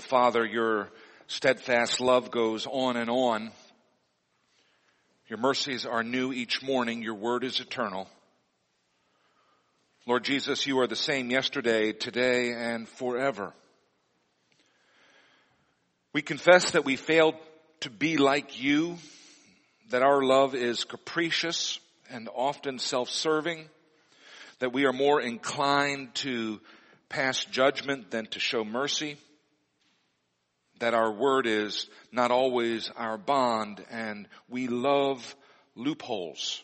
Father, your steadfast love goes on and on. Your mercies are new each morning. Your word is eternal. Lord Jesus, you are the same yesterday, today, and forever. We confess that we failed to be like you, that our love is capricious and often self-serving, that we are more inclined to pass judgment than to show mercy, that our word is not always our bond and we love loopholes,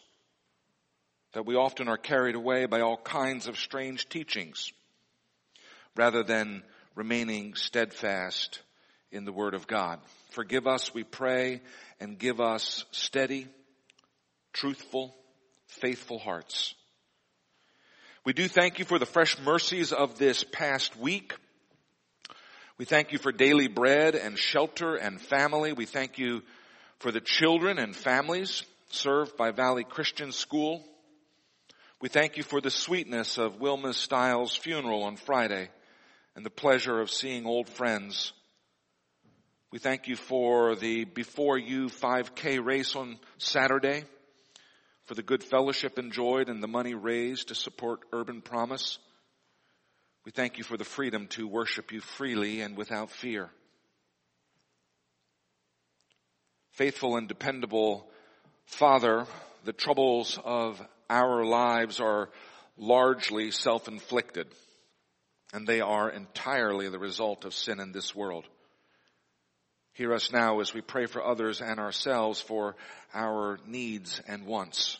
that we often are carried away by all kinds of strange teachings rather than remaining steadfast in the word of God. Forgive us, we pray, and give us steady, truthful, faithful hearts. We do thank you for the fresh mercies of this past week. We thank you for daily bread and shelter and family. We thank you for the children and families served by Valley Christian School. We thank you for the sweetness of Wilma Stiles' funeral on Friday and the pleasure of seeing old friends. We thank you for the Before You 5K race on Saturday, for the good fellowship enjoyed and the money raised to support Urban Promise. We thank you for the freedom to worship you freely and without fear. Faithful and dependable Father, the troubles of our lives are largely self-inflicted and they are entirely the result of sin in this world. Hear us now as we pray for others and ourselves for our needs and wants.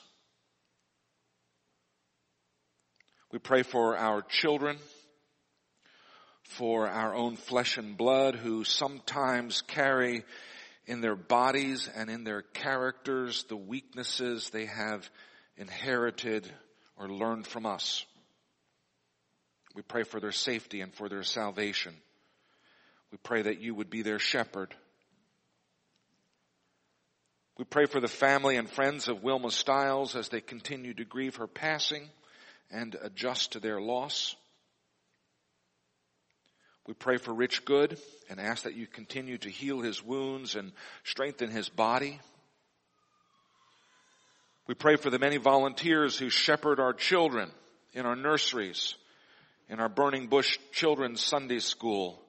We pray for our children, for our own flesh and blood who sometimes carry in their bodies and in their characters the weaknesses they have inherited or learned from us. We pray for their safety and for their salvation. We pray that you would be their shepherd. We pray for the family and friends of Wilma Stiles as they continue to grieve her passing and adjust to their loss. We pray for Rich Good and ask that you continue to heal his wounds and strengthen his body. We pray for the many volunteers who shepherd our children in our nurseries, in our Burning Bush Children's Sunday School.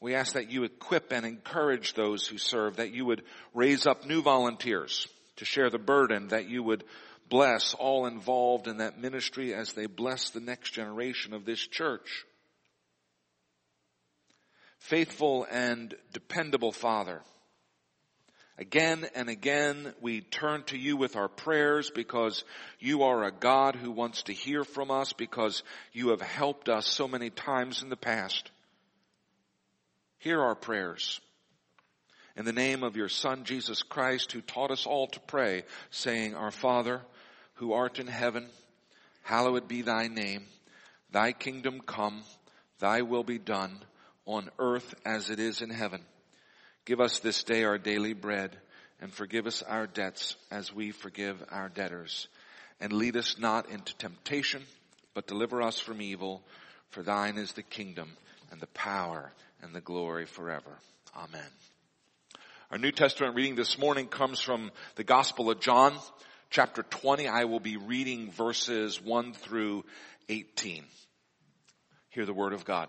We ask that you equip and encourage those who serve, that you would raise up new volunteers to share the burden, that you would bless all involved in that ministry as they bless the next generation of this church. Faithful and dependable Father, Again and again, we turn to you with our prayers because you are a God who wants to hear from us because you have helped us so many times in the past. Hear our prayers. In the name of your Son, Jesus Christ, who taught us all to pray, saying, Our Father, who art in heaven, hallowed be thy name. Thy kingdom come, thy will be done on earth as it is in heaven. Give us this day our daily bread and forgive us our debts as we forgive our debtors. And lead us not into temptation, but deliver us from evil. For thine is the kingdom and the power and the glory forever. Amen. Our New Testament reading this morning comes from the Gospel of John, chapter 20. I will be reading verses 1 through 18. Hear the word of God.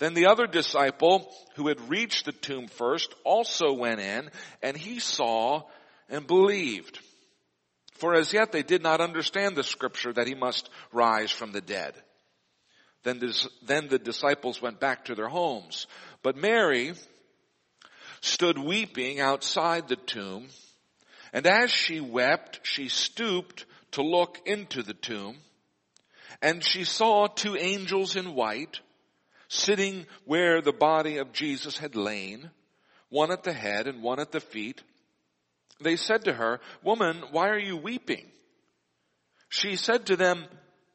Then the other disciple who had reached the tomb first also went in and he saw and believed. For as yet they did not understand the scripture that he must rise from the dead. Then, this, then the disciples went back to their homes. But Mary stood weeping outside the tomb. And as she wept, she stooped to look into the tomb. And she saw two angels in white sitting where the body of Jesus had lain, one at the head and one at the feet. They said to her, woman, why are you weeping? She said to them,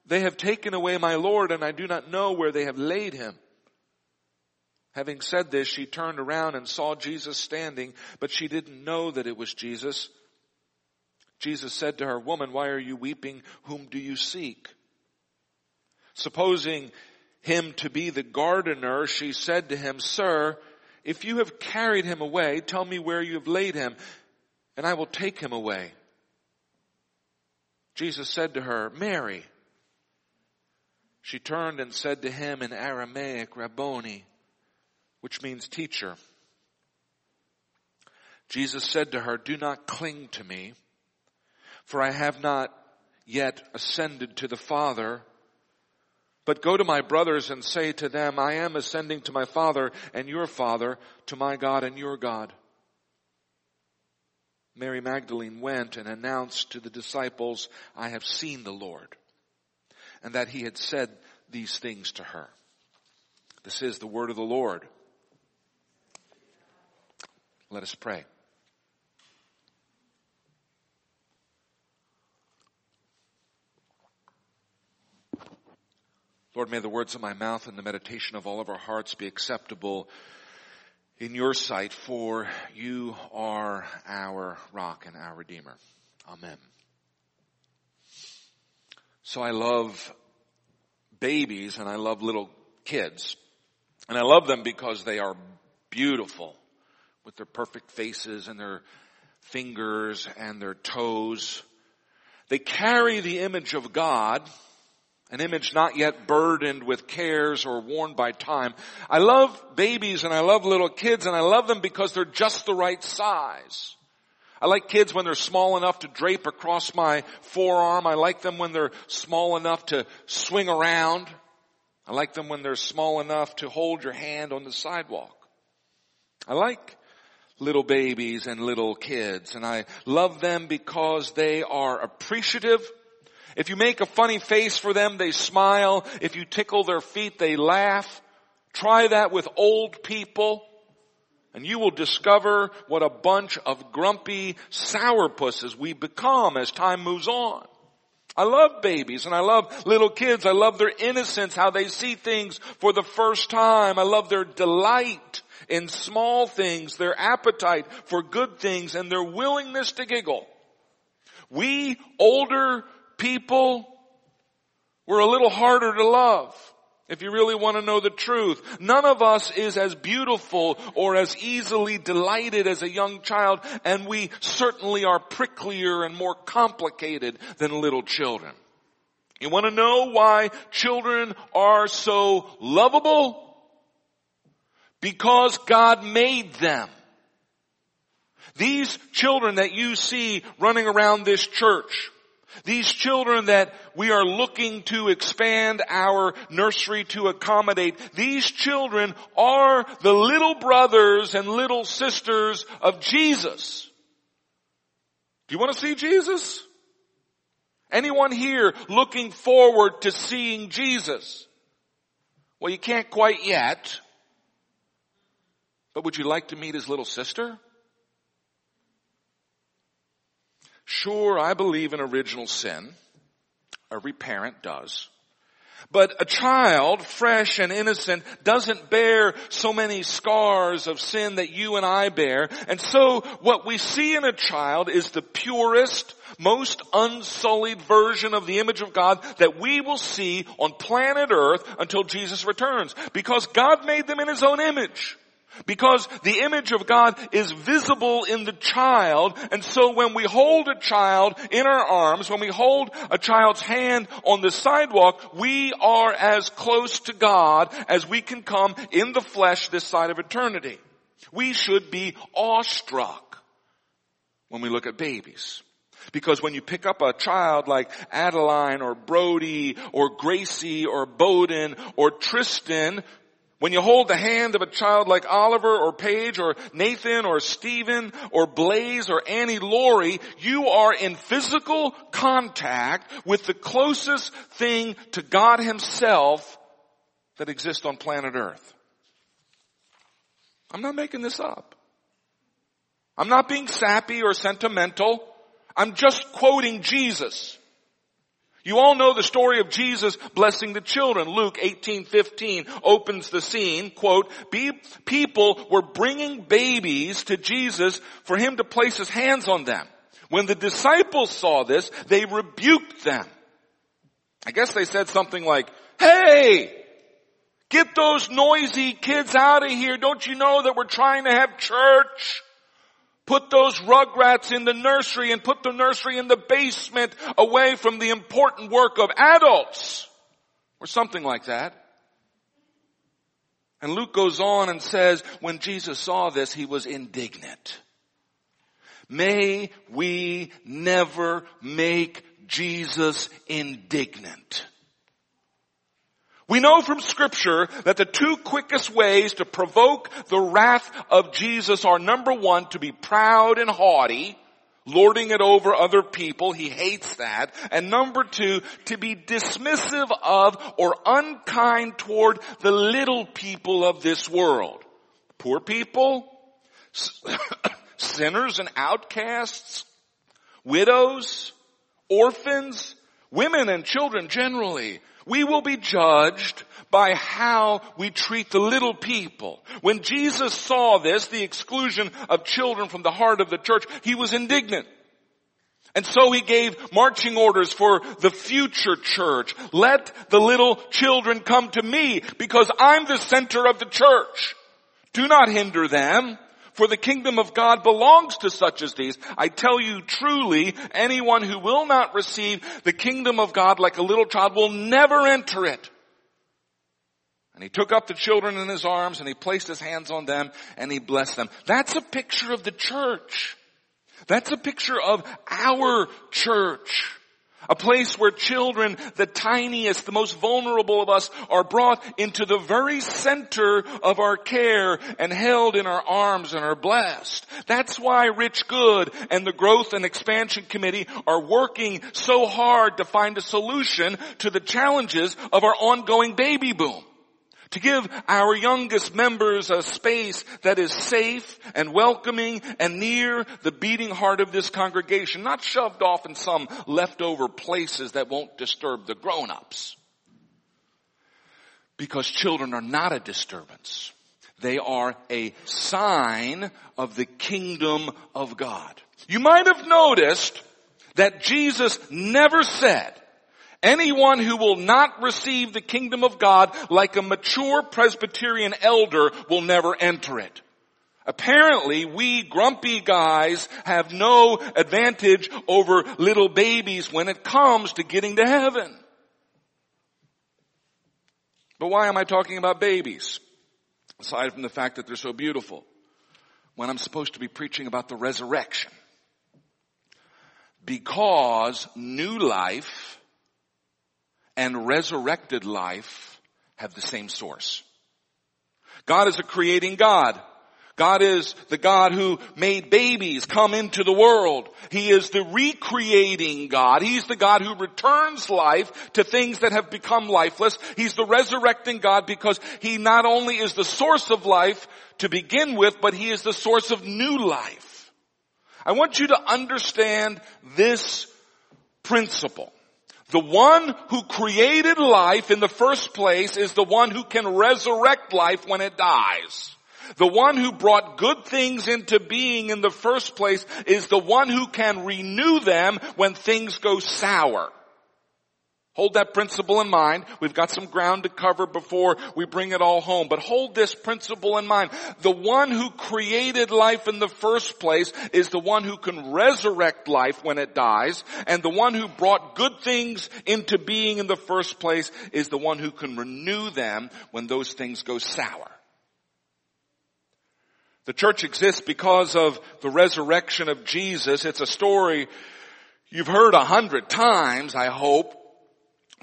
they have taken away my Lord and I do not know where they have laid him. Having said this, she turned around and saw Jesus standing, but she didn't know that it was Jesus. Jesus said to her, woman, why are you weeping? Whom do you seek? Supposing him to be the gardener, she said to him, Sir, if you have carried him away, tell me where you have laid him, and I will take him away. Jesus said to her, Mary. She turned and said to him in Aramaic, Rabboni, which means teacher. Jesus said to her, Do not cling to me, for I have not yet ascended to the Father. But go to my brothers and say to them, I am ascending to my Father and your Father, to my God and your God. Mary Magdalene went and announced to the disciples, I have seen the Lord, and that he had said these things to her. This is the word of the Lord. Let us pray. Lord, may the words of my mouth and the meditation of all of our hearts be acceptable in your sight, for you are our rock and our redeemer. Amen. So I love babies and I love little kids. And I love them because they are beautiful with their perfect faces and their fingers and their toes. They carry the image of God an image not yet burdened with cares or worn by time. I love babies and I love little kids and I love them because they're just the right size. I like kids when they're small enough to drape across my forearm. I like them when they're small enough to swing around. I like them when they're small enough to hold your hand on the sidewalk. I like little babies and little kids and I love them because they are appreciative if you make a funny face for them, they smile. If you tickle their feet, they laugh. Try that with old people and you will discover what a bunch of grumpy sourpusses we become as time moves on. I love babies and I love little kids. I love their innocence, how they see things for the first time. I love their delight in small things, their appetite for good things and their willingness to giggle. We older people were a little harder to love. If you really want to know the truth, none of us is as beautiful or as easily delighted as a young child, and we certainly are pricklier and more complicated than little children. You want to know why children are so lovable? Because God made them. These children that you see running around this church, these children that we are looking to expand our nursery to accommodate, these children are the little brothers and little sisters of Jesus. Do you want to see Jesus? Anyone here looking forward to seeing Jesus? Well, you can't quite yet. But would you like to meet his little sister? Sure, I believe in original sin. Every parent does. But a child, fresh and innocent, doesn't bear so many scars of sin that you and I bear. And so what we see in a child is the purest, most unsullied version of the image of God that we will see on planet earth until Jesus returns. Because God made them in His own image. Because the image of God is visible in the child, and so when we hold a child in our arms, when we hold a child's hand on the sidewalk, we are as close to God as we can come in the flesh this side of eternity. We should be awestruck when we look at babies. Because when you pick up a child like Adeline or Brody or Gracie or Bowden or Tristan, when you hold the hand of a child like Oliver or Paige or Nathan or Stephen or Blaze or Annie Laurie, you are in physical contact with the closest thing to God himself that exists on planet earth. I'm not making this up. I'm not being sappy or sentimental. I'm just quoting Jesus. You all know the story of Jesus blessing the children. Luke 18:15 opens the scene, quote, people were bringing babies to Jesus for him to place his hands on them. When the disciples saw this, they rebuked them. I guess they said something like, "Hey, get those noisy kids out of here. Don't you know that we're trying to have church?" Put those rugrats in the nursery and put the nursery in the basement away from the important work of adults. Or something like that. And Luke goes on and says, when Jesus saw this, he was indignant. May we never make Jesus indignant. We know from scripture that the two quickest ways to provoke the wrath of Jesus are number one, to be proud and haughty, lording it over other people. He hates that. And number two, to be dismissive of or unkind toward the little people of this world. Poor people, sinners and outcasts, widows, orphans, women and children generally, we will be judged by how we treat the little people. When Jesus saw this, the exclusion of children from the heart of the church, he was indignant. And so he gave marching orders for the future church. Let the little children come to me because I'm the center of the church. Do not hinder them. For the kingdom of God belongs to such as these. I tell you truly, anyone who will not receive the kingdom of God like a little child will never enter it. And he took up the children in his arms and he placed his hands on them and he blessed them. That's a picture of the church. That's a picture of our church. A place where children, the tiniest, the most vulnerable of us, are brought into the very center of our care and held in our arms and are blessed. That's why Rich Good and the Growth and Expansion Committee are working so hard to find a solution to the challenges of our ongoing baby boom to give our youngest members a space that is safe and welcoming and near the beating heart of this congregation, not shoved off in some leftover places that won't disturb the grown-ups. Because children are not a disturbance. They are a sign of the kingdom of God. You might have noticed that Jesus never said, Anyone who will not receive the kingdom of God like a mature Presbyterian elder will never enter it. Apparently, we grumpy guys have no advantage over little babies when it comes to getting to heaven. But why am I talking about babies? Aside from the fact that they're so beautiful. When I'm supposed to be preaching about the resurrection. Because new life and resurrected life have the same source. God is a creating God. God is the God who made babies come into the world. He is the recreating God. He's the God who returns life to things that have become lifeless. He's the resurrecting God because He not only is the source of life to begin with, but He is the source of new life. I want you to understand this principle. The one who created life in the first place is the one who can resurrect life when it dies. The one who brought good things into being in the first place is the one who can renew them when things go sour. Hold that principle in mind. We've got some ground to cover before we bring it all home. But hold this principle in mind. The one who created life in the first place is the one who can resurrect life when it dies. And the one who brought good things into being in the first place is the one who can renew them when those things go sour. The church exists because of the resurrection of Jesus. It's a story you've heard a hundred times, I hope.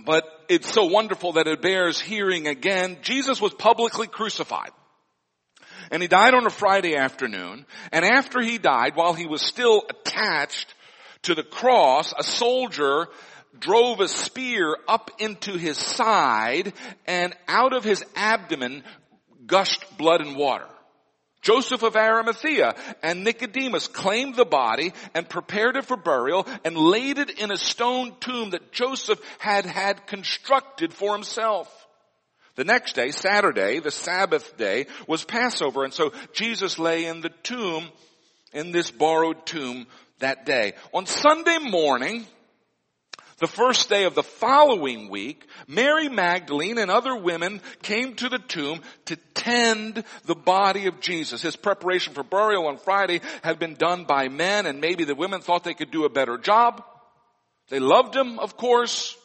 But it's so wonderful that it bears hearing again. Jesus was publicly crucified. And he died on a Friday afternoon. And after he died, while he was still attached to the cross, a soldier drove a spear up into his side and out of his abdomen gushed blood and water. Joseph of Arimathea and Nicodemus claimed the body and prepared it for burial and laid it in a stone tomb that Joseph had had constructed for himself. The next day, Saturday, the Sabbath day, was Passover and so Jesus lay in the tomb, in this borrowed tomb that day. On Sunday morning, the first day of the following week, Mary Magdalene and other women came to the tomb to tend the body of Jesus. His preparation for burial on Friday had been done by men and maybe the women thought they could do a better job. They loved him, of course.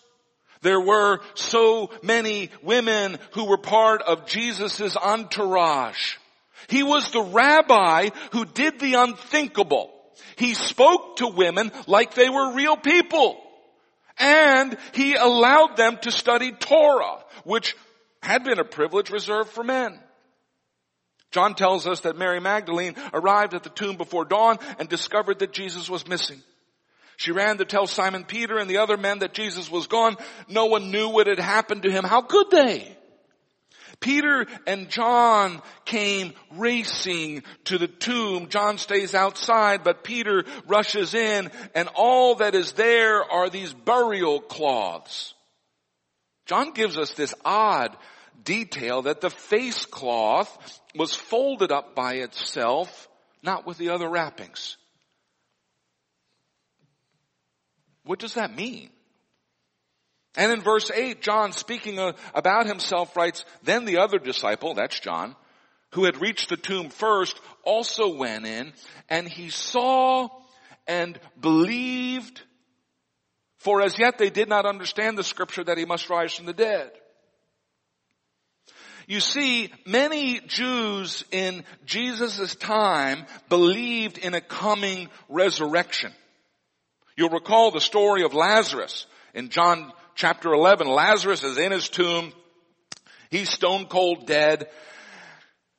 There were so many women who were part of Jesus' entourage. He was the rabbi who did the unthinkable. He spoke to women like they were real people and he allowed them to study Torah, which had been a privilege reserved for men. John tells us that Mary Magdalene arrived at the tomb before dawn and discovered that Jesus was missing. She ran to tell Simon Peter and the other men that Jesus was gone. No one knew what had happened to him. How could they? Peter and John came racing to the tomb. John stays outside, but Peter rushes in and all that is there are these burial cloths. John gives us this odd detail that the face cloth was folded up by itself, not with the other wrappings. What does that mean? And in verse 8, John speaking uh, about himself writes, Then the other disciple, that's John, who had reached the tomb first, also went in, and he saw and believed, for as yet they did not understand the scripture that he must rise from the dead. You see, many Jews in Jesus' time believed in a coming resurrection. You'll recall the story of Lazarus in John chapter 11, Lazarus is in his tomb. He's stone cold dead.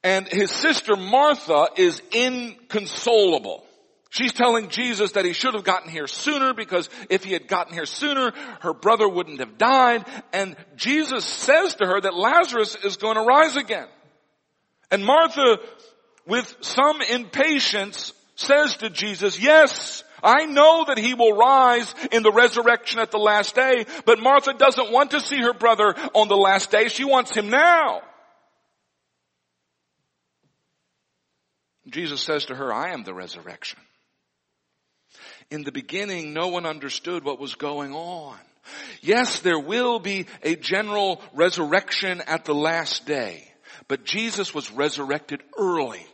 And his sister Martha is inconsolable. She's telling Jesus that he should have gotten here sooner because if he had gotten here sooner, her brother wouldn't have died. And Jesus says to her that Lazarus is going to rise again. And Martha, with some impatience, says to Jesus, yes, I know that he will rise in the resurrection at the last day, but Martha doesn't want to see her brother on the last day. She wants him now. Jesus says to her, I am the resurrection. In the beginning, no one understood what was going on. Yes, there will be a general resurrection at the last day, but Jesus was resurrected early.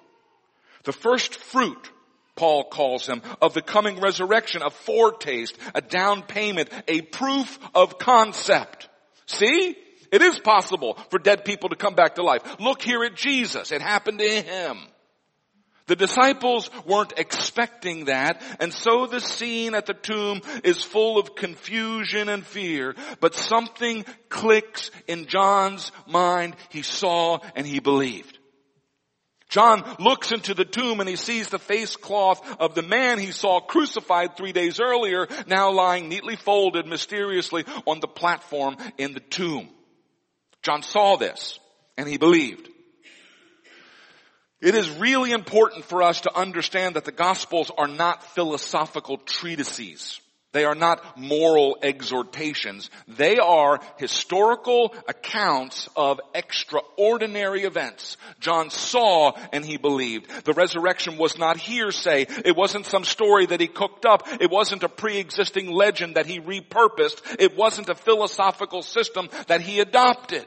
The first fruit Paul calls him, of the coming resurrection, a foretaste, a down payment, a proof of concept. See? It is possible for dead people to come back to life. Look here at Jesus. It happened to him. The disciples weren't expecting that, and so the scene at the tomb is full of confusion and fear, but something clicks in John's mind. He saw and he believed. John looks into the tomb and he sees the face cloth of the man he saw crucified three days earlier, now lying neatly folded mysteriously on the platform in the tomb. John saw this and he believed. It is really important for us to understand that the Gospels are not philosophical treatises. They are not moral exhortations. They are historical accounts of extraordinary events. John saw and he believed. The resurrection was not hearsay. It wasn't some story that he cooked up. It wasn't a pre-existing legend that he repurposed. It wasn't a philosophical system that he adopted.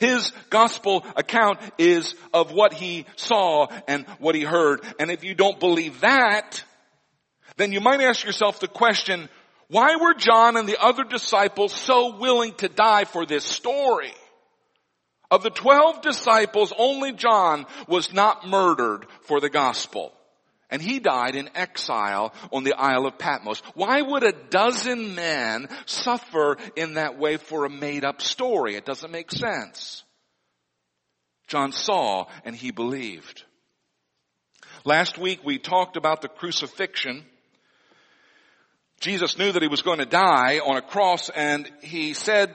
His gospel account is of what he saw and what he heard. And if you don't believe that, then you might ask yourself the question, why were John and the other disciples so willing to die for this story? Of the twelve disciples, only John was not murdered for the gospel. And he died in exile on the Isle of Patmos. Why would a dozen men suffer in that way for a made up story? It doesn't make sense. John saw and he believed. Last week we talked about the crucifixion Jesus knew that he was going to die on a cross and he said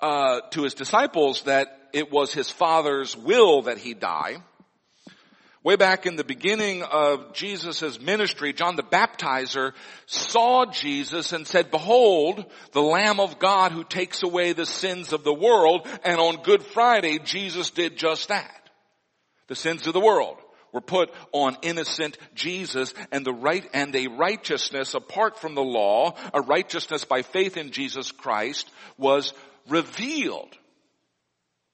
uh, to his disciples that it was his father's will that he die. Way back in the beginning of Jesus' ministry, John the Baptizer saw Jesus and said, behold, the Lamb of God who takes away the sins of the world. And on Good Friday, Jesus did just that. The sins of the world were put on innocent Jesus and the right, and a righteousness apart from the law, a righteousness by faith in Jesus Christ was revealed.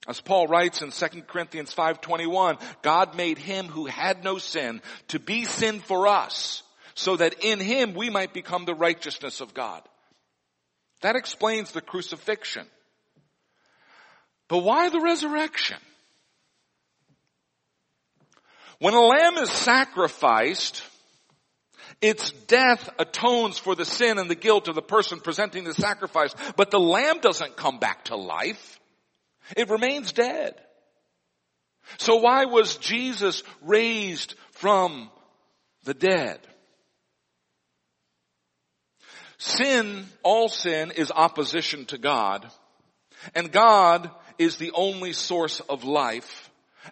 As Paul writes in 2 Corinthians 5:21, God made him who had no sin to be sin for us, so that in him we might become the righteousness of God. That explains the crucifixion. But why the resurrection? When a lamb is sacrificed, its death atones for the sin and the guilt of the person presenting the sacrifice, but the lamb doesn't come back to life. It remains dead. So why was Jesus raised from the dead? Sin, all sin is opposition to God, and God is the only source of life.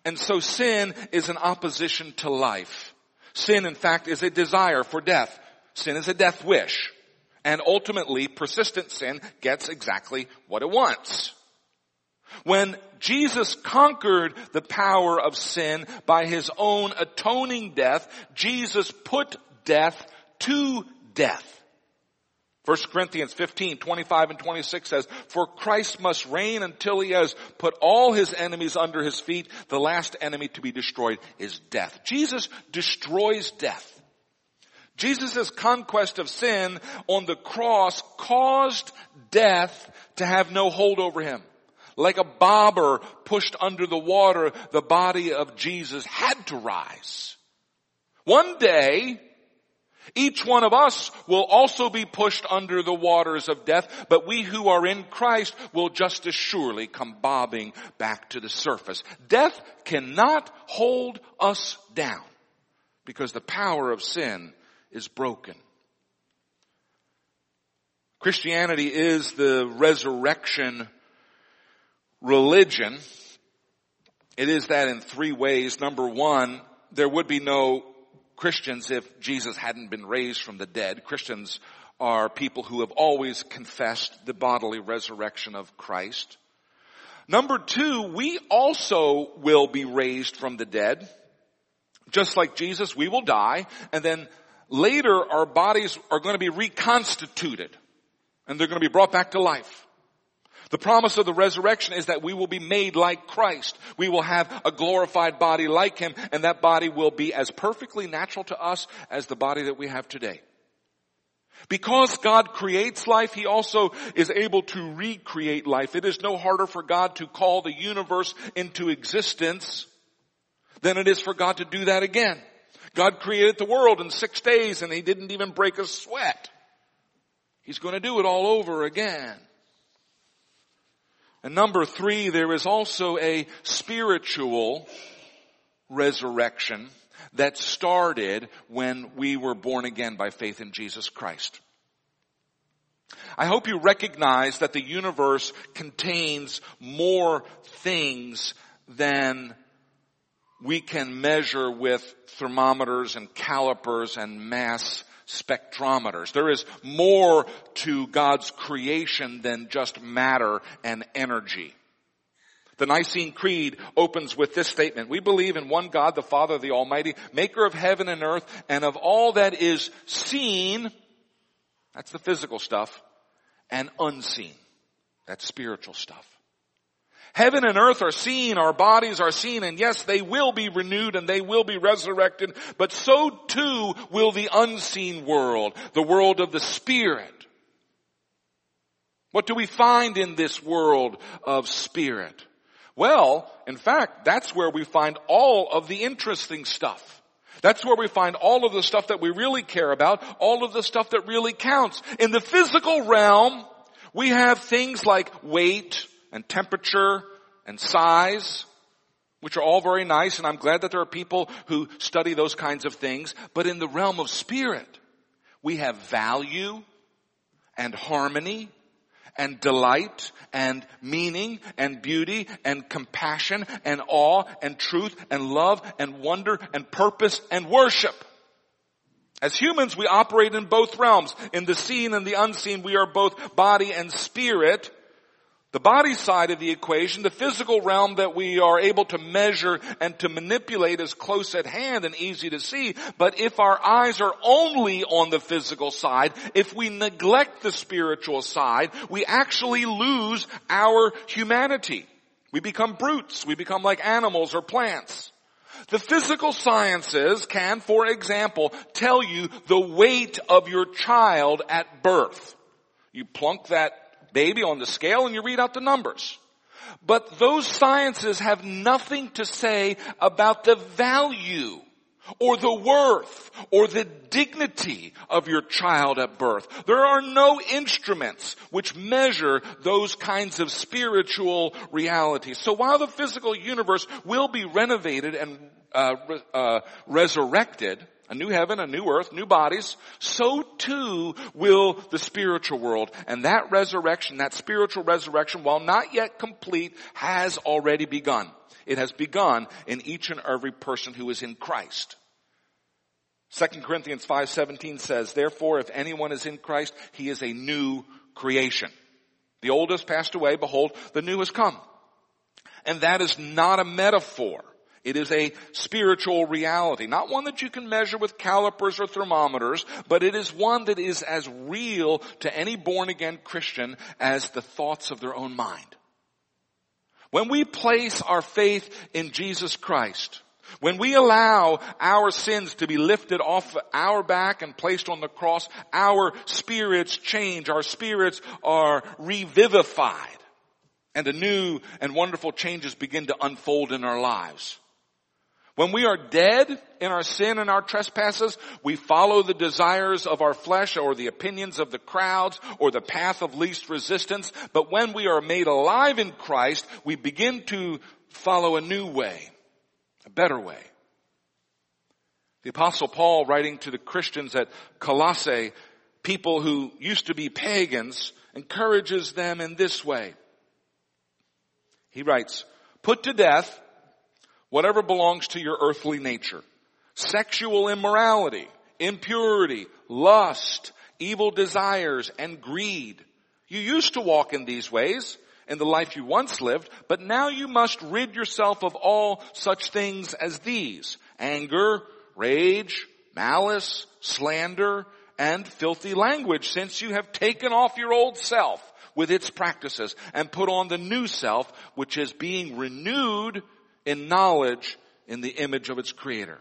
And so sin is an opposition to life. Sin, in fact, is a desire for death. Sin is a death wish. And ultimately, persistent sin gets exactly what it wants. When Jesus conquered the power of sin by his own atoning death, Jesus put death to death. 1 Corinthians 15, 25 and 26 says, For Christ must reign until he has put all his enemies under his feet. The last enemy to be destroyed is death. Jesus destroys death. Jesus' conquest of sin on the cross caused death to have no hold over him. Like a bobber pushed under the water, the body of Jesus had to rise. One day, each one of us will also be pushed under the waters of death, but we who are in Christ will just as surely come bobbing back to the surface. Death cannot hold us down because the power of sin is broken. Christianity is the resurrection religion. It is that in three ways. Number one, there would be no Christians if Jesus hadn't been raised from the dead. Christians are people who have always confessed the bodily resurrection of Christ. Number two, we also will be raised from the dead. Just like Jesus, we will die, and then later our bodies are going to be reconstituted, and they're going to be brought back to life. The promise of the resurrection is that we will be made like Christ. We will have a glorified body like Him, and that body will be as perfectly natural to us as the body that we have today. Because God creates life, He also is able to recreate life. It is no harder for God to call the universe into existence than it is for God to do that again. God created the world in six days and He didn't even break a sweat. He's going to do it all over again. And number three, there is also a spiritual resurrection that started when we were born again by faith in Jesus Christ. I hope you recognize that the universe contains more things than we can measure with thermometers and calipers and mass spectrometers. There is more to God's creation than just matter and energy. The Nicene Creed opens with this statement. We believe in one God, the Father, the Almighty, maker of heaven and earth, and of all that is seen, that's the physical stuff, and unseen, that's spiritual stuff. Heaven and earth are seen, our bodies are seen, and yes, they will be renewed and they will be resurrected, but so too will the unseen world, the world of the Spirit. What do we find in this world of Spirit? Well, in fact, that's where we find all of the interesting stuff. That's where we find all of the stuff that we really care about, all of the stuff that really counts. In the physical realm, we have things like weight, and temperature and size, which are all very nice, and I'm glad that there are people who study those kinds of things. But in the realm of spirit, we have value and harmony and delight and meaning and beauty and compassion and awe and truth and love and wonder and purpose and worship. As humans, we operate in both realms. In the seen and the unseen, we are both body and spirit. The body side of the equation, the physical realm that we are able to measure and to manipulate is close at hand and easy to see. But if our eyes are only on the physical side, if we neglect the spiritual side, we actually lose our humanity. We become brutes. We become like animals or plants. The physical sciences can, for example, tell you the weight of your child at birth. You plunk that baby on the scale and you read out the numbers. But those sciences have nothing to say about the value or the worth or the dignity of your child at birth. There are no instruments which measure those kinds of spiritual realities. So while the physical universe will be renovated and uh, uh, resurrected, a new heaven, a new earth, new bodies, so too will the spiritual world. And that resurrection, that spiritual resurrection, while not yet complete, has already begun. It has begun in each and every person who is in Christ. 2 Corinthians 5:17 says, "Therefore if anyone is in Christ, he is a new creation. The old has passed away, behold, the new has come." And that is not a metaphor. It is a spiritual reality, not one that you can measure with calipers or thermometers, but it is one that is as real to any born again Christian as the thoughts of their own mind. When we place our faith in Jesus Christ, when we allow our sins to be lifted off our back and placed on the cross, our spirits change, our spirits are revivified, and a new and wonderful changes begin to unfold in our lives. When we are dead in our sin and our trespasses, we follow the desires of our flesh or the opinions of the crowds or the path of least resistance. But when we are made alive in Christ, we begin to follow a new way, a better way. The apostle Paul writing to the Christians at Colossae, people who used to be pagans, encourages them in this way. He writes, put to death whatever belongs to your earthly nature. Sexual immorality, impurity, lust, evil desires, and greed. You used to walk in these ways in the life you once lived, but now you must rid yourself of all such things as these. Anger, rage, malice, slander, and filthy language since you have taken off your old self with its practices and put on the new self which is being renewed in knowledge in the image of its creator.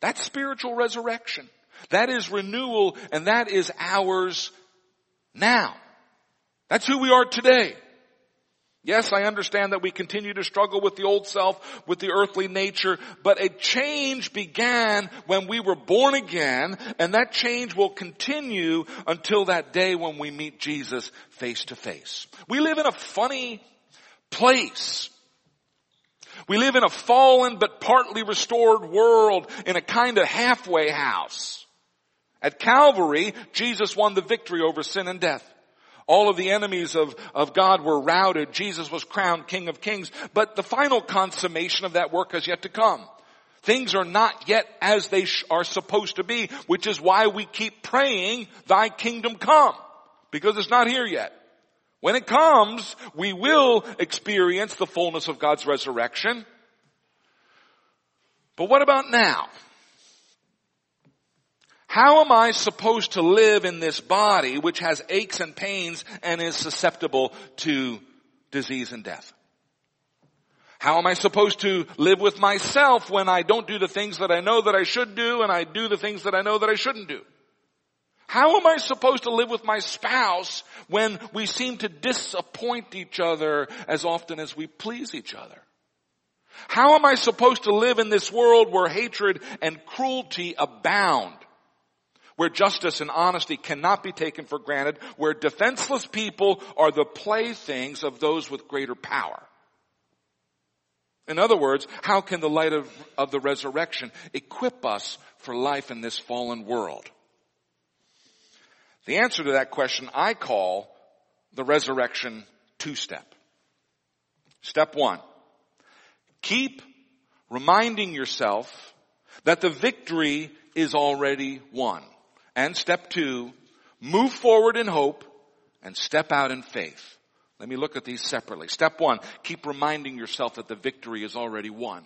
That's spiritual resurrection. That is renewal and that is ours now. That's who we are today. Yes, I understand that we continue to struggle with the old self, with the earthly nature, but a change began when we were born again, and that change will continue until that day when we meet Jesus face to face. We live in a funny place. We live in a fallen but partly restored world in a kind of halfway house. At Calvary, Jesus won the victory over sin and death. All of the enemies of, of God were routed. Jesus was crowned King of Kings. But the final consummation of that work has yet to come. Things are not yet as they sh- are supposed to be, which is why we keep praying, thy kingdom come. Because it's not here yet. When it comes, we will experience the fullness of God's resurrection. But what about now? How am I supposed to live in this body which has aches and pains and is susceptible to disease and death? How am I supposed to live with myself when I don't do the things that I know that I should do and I do the things that I know that I shouldn't do? How am I supposed to live with my spouse when we seem to disappoint each other as often as we please each other? How am I supposed to live in this world where hatred and cruelty abound? where justice and honesty cannot be taken for granted, where defenseless people are the playthings of those with greater power. In other words, how can the light of, of the resurrection equip us for life in this fallen world? The answer to that question I call the resurrection two-step. Step one, keep reminding yourself that the victory is already won. And step two, move forward in hope and step out in faith. Let me look at these separately. Step one, keep reminding yourself that the victory is already won.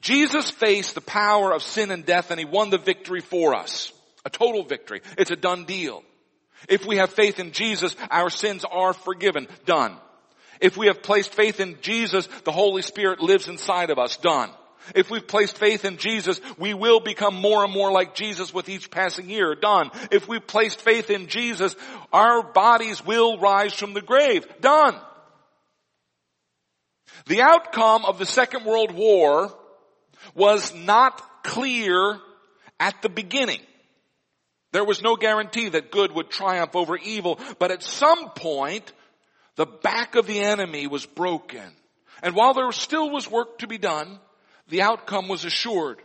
Jesus faced the power of sin and death and he won the victory for us. A total victory. It's a done deal. If we have faith in Jesus, our sins are forgiven. Done. If we have placed faith in Jesus, the Holy Spirit lives inside of us. Done. If we've placed faith in Jesus, we will become more and more like Jesus with each passing year. Done. If we've placed faith in Jesus, our bodies will rise from the grave. Done. The outcome of the Second World War was not clear at the beginning. There was no guarantee that good would triumph over evil, but at some point, the back of the enemy was broken. And while there still was work to be done, the outcome was assured.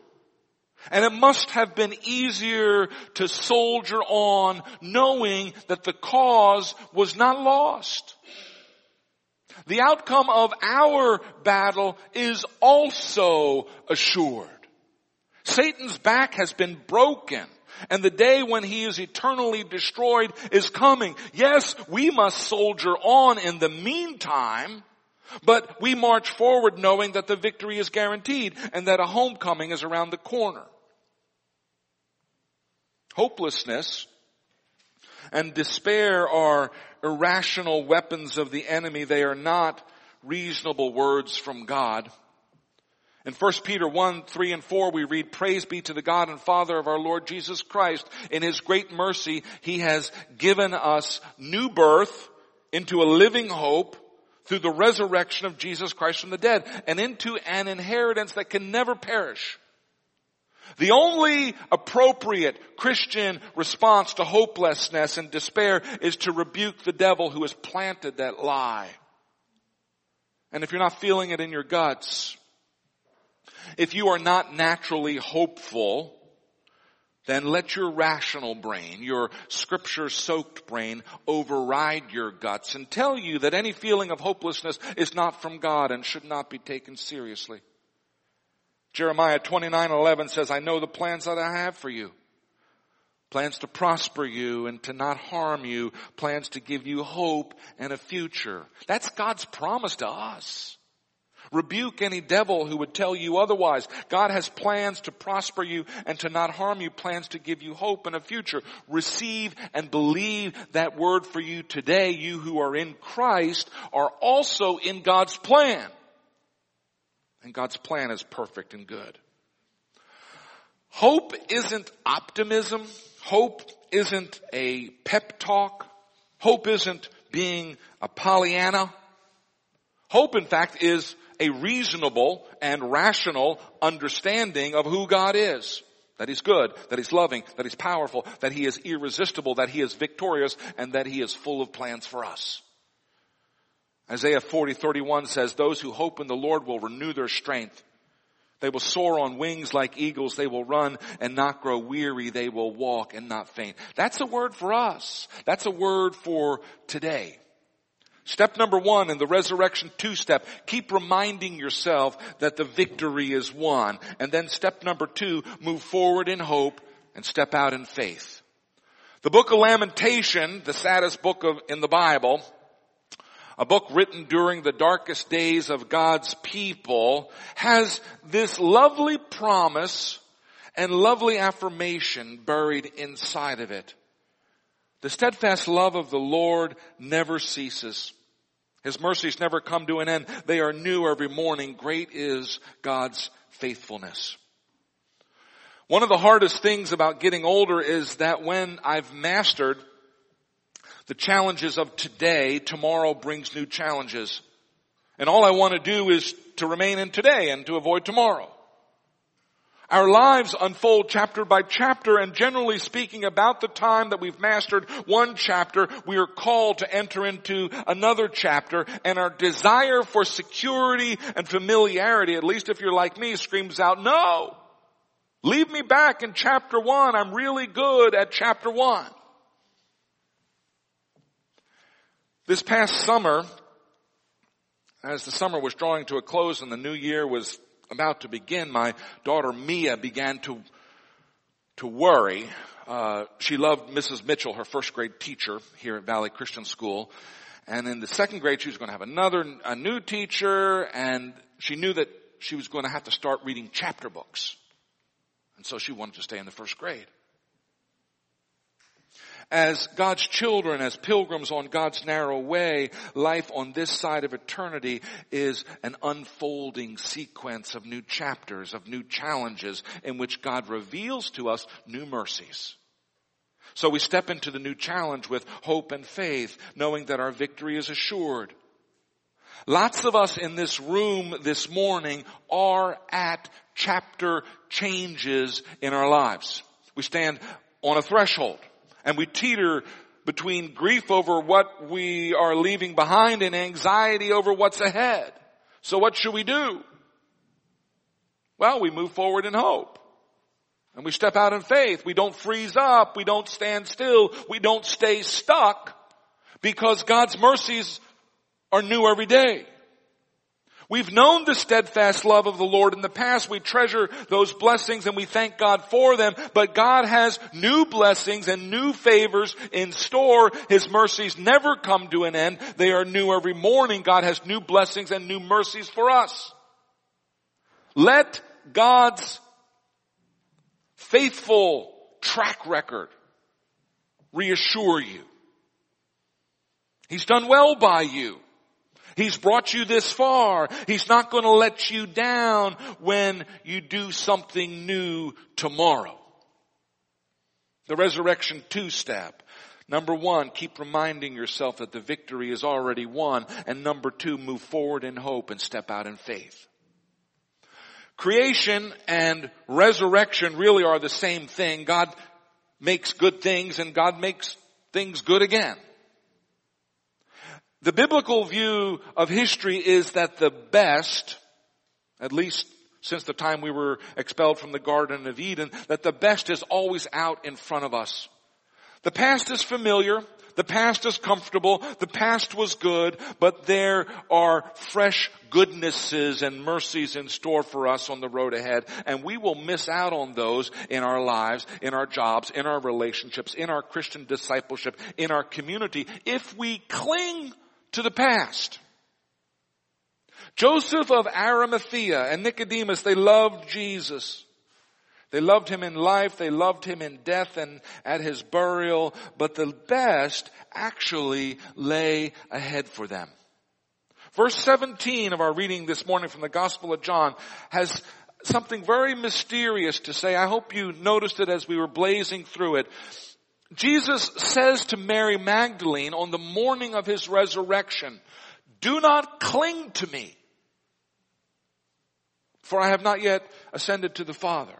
And it must have been easier to soldier on knowing that the cause was not lost. The outcome of our battle is also assured. Satan's back has been broken and the day when he is eternally destroyed is coming. Yes, we must soldier on in the meantime, but we march forward knowing that the victory is guaranteed and that a homecoming is around the corner. Hopelessness and despair are irrational weapons of the enemy. They are not reasonable words from God. In 1 Peter 1, 3 and 4 we read, Praise be to the God and Father of our Lord Jesus Christ. In His great mercy, He has given us new birth into a living hope through the resurrection of Jesus Christ from the dead and into an inheritance that can never perish. The only appropriate Christian response to hopelessness and despair is to rebuke the devil who has planted that lie. And if you're not feeling it in your guts, if you are not naturally hopeful, then let your rational brain, your scripture soaked brain override your guts and tell you that any feeling of hopelessness is not from God and should not be taken seriously. Jeremiah 29:11 says, "I know the plans that I have for you. Plans to prosper you and to not harm you, plans to give you hope and a future." That's God's promise to us. Rebuke any devil who would tell you otherwise. God has plans to prosper you and to not harm you, plans to give you hope and a future. Receive and believe that word for you today. You who are in Christ are also in God's plan. And God's plan is perfect and good. Hope isn't optimism. Hope isn't a pep talk. Hope isn't being a Pollyanna. Hope, in fact, is a reasonable and rational understanding of who God is. That He's good, that He's loving, that He's powerful, that He is irresistible, that He is victorious, and that He is full of plans for us. Isaiah 40, 31 says, those who hope in the Lord will renew their strength. They will soar on wings like eagles. They will run and not grow weary. They will walk and not faint. That's a word for us. That's a word for today. Step number one in the resurrection two step, keep reminding yourself that the victory is won. And then step number two, move forward in hope and step out in faith. The book of Lamentation, the saddest book of, in the Bible, a book written during the darkest days of God's people, has this lovely promise and lovely affirmation buried inside of it. The steadfast love of the Lord never ceases. His mercies never come to an end. They are new every morning. Great is God's faithfulness. One of the hardest things about getting older is that when I've mastered the challenges of today, tomorrow brings new challenges. And all I want to do is to remain in today and to avoid tomorrow. Our lives unfold chapter by chapter and generally speaking about the time that we've mastered one chapter, we are called to enter into another chapter and our desire for security and familiarity, at least if you're like me, screams out, no! Leave me back in chapter one. I'm really good at chapter one. This past summer, as the summer was drawing to a close and the new year was about to begin, my daughter Mia began to, to worry. Uh, she loved Mrs. Mitchell, her first grade teacher here at Valley Christian School. And in the second grade, she was going to have another, a new teacher, and she knew that she was going to have to start reading chapter books. And so she wanted to stay in the first grade as God's children, as pilgrims on God's narrow way, life on this side of eternity is an unfolding sequence of new chapters, of new challenges in which God reveals to us new mercies. So we step into the new challenge with hope and faith, knowing that our victory is assured. Lots of us in this room this morning are at chapter changes in our lives. We stand on a threshold and we teeter between grief over what we are leaving behind and anxiety over what's ahead. So what should we do? Well, we move forward in hope. And we step out in faith. We don't freeze up. We don't stand still. We don't stay stuck because God's mercies are new every day. We've known the steadfast love of the Lord in the past. We treasure those blessings and we thank God for them. But God has new blessings and new favors in store. His mercies never come to an end. They are new every morning. God has new blessings and new mercies for us. Let God's faithful track record reassure you. He's done well by you. He's brought you this far. He's not going to let you down when you do something new tomorrow. The resurrection two step. Number one, keep reminding yourself that the victory is already won. And number two, move forward in hope and step out in faith. Creation and resurrection really are the same thing. God makes good things and God makes things good again. The biblical view of history is that the best, at least since the time we were expelled from the Garden of Eden, that the best is always out in front of us. The past is familiar. The past is comfortable. The past was good, but there are fresh goodnesses and mercies in store for us on the road ahead. And we will miss out on those in our lives, in our jobs, in our relationships, in our Christian discipleship, in our community, if we cling to the past. Joseph of Arimathea and Nicodemus, they loved Jesus. They loved him in life, they loved him in death and at his burial, but the best actually lay ahead for them. Verse 17 of our reading this morning from the Gospel of John has something very mysterious to say. I hope you noticed it as we were blazing through it. Jesus says to Mary Magdalene on the morning of his resurrection, do not cling to me, for I have not yet ascended to the Father.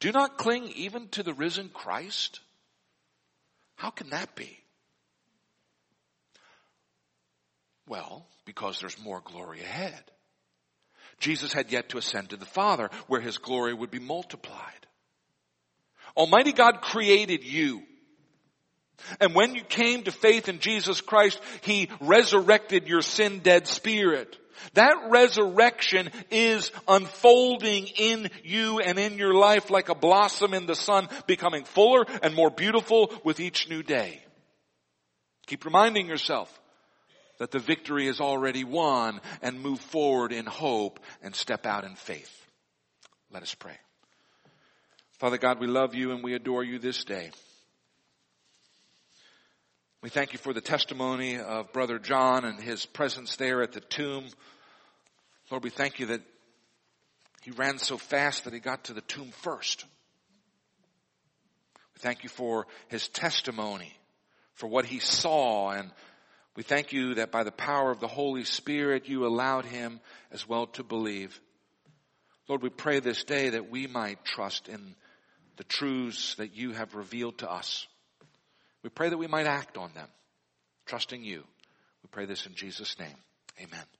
Do not cling even to the risen Christ? How can that be? Well, because there's more glory ahead. Jesus had yet to ascend to the Father where his glory would be multiplied. Almighty God created you. And when you came to faith in Jesus Christ, He resurrected your sin dead spirit. That resurrection is unfolding in you and in your life like a blossom in the sun, becoming fuller and more beautiful with each new day. Keep reminding yourself that the victory is already won and move forward in hope and step out in faith. Let us pray. Father God, we love you and we adore you this day. We thank you for the testimony of Brother John and his presence there at the tomb. Lord, we thank you that he ran so fast that he got to the tomb first. We thank you for his testimony, for what he saw, and we thank you that by the power of the Holy Spirit you allowed him as well to believe. Lord, we pray this day that we might trust in the truths that you have revealed to us. We pray that we might act on them, trusting you. We pray this in Jesus' name. Amen.